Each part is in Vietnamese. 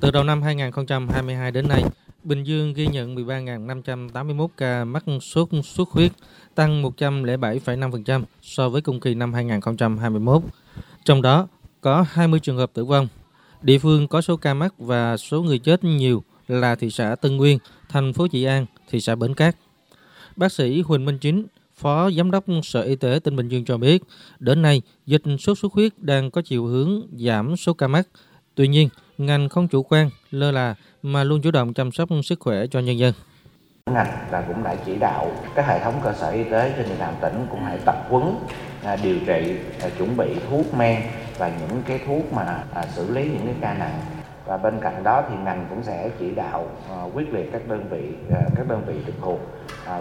Từ đầu năm 2022 đến nay, Bình Dương ghi nhận 13.581 ca mắc sốt xuất huyết, tăng 107,5% so với cùng kỳ năm 2021. Trong đó có 20 trường hợp tử vong. Địa phương có số ca mắc và số người chết nhiều là thị xã Tân Nguyên, thành phố Trị An, thị xã Bến Cát. Bác sĩ Huỳnh Minh Chính, Phó Giám đốc Sở Y tế tỉnh Bình Dương cho biết, đến nay dịch sốt xuất huyết đang có chiều hướng giảm số ca mắc. Tuy nhiên, ngành không chủ quan, lơ là mà luôn chủ động chăm sóc sức khỏe cho nhân dân. Ngành là cũng đã chỉ đạo các hệ thống cơ sở y tế trên địa bàn tỉnh cũng hãy tập huấn à, điều trị, à, chuẩn bị thuốc men và những cái thuốc mà à, xử lý những cái ca nặng và bên cạnh đó thì ngành cũng sẽ chỉ đạo quyết liệt các đơn vị các đơn vị trực thuộc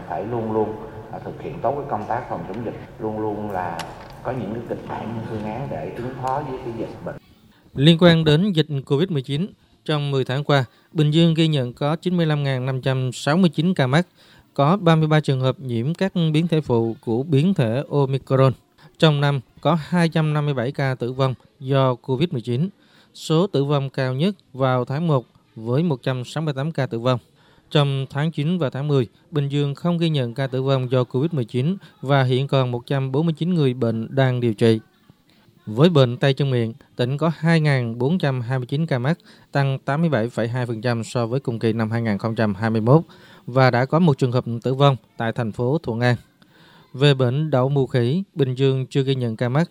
phải luôn luôn thực hiện tốt cái công tác phòng chống dịch luôn luôn là có những cái kịch bản phương án để ứng phó với cái dịch bệnh Liên quan đến dịch COVID-19, trong 10 tháng qua, Bình Dương ghi nhận có 95.569 ca mắc, có 33 trường hợp nhiễm các biến thể phụ của biến thể Omicron. Trong năm, có 257 ca tử vong do COVID-19. Số tử vong cao nhất vào tháng 1 với 168 ca tử vong. Trong tháng 9 và tháng 10, Bình Dương không ghi nhận ca tử vong do COVID-19 và hiện còn 149 người bệnh đang điều trị. Với bệnh tay chân miệng, tỉnh có 2.429 ca mắc, tăng 87,2% so với cùng kỳ năm 2021 và đã có một trường hợp tử vong tại thành phố Thuận An. Về bệnh đậu mùa khỉ, Bình Dương chưa ghi nhận ca mắc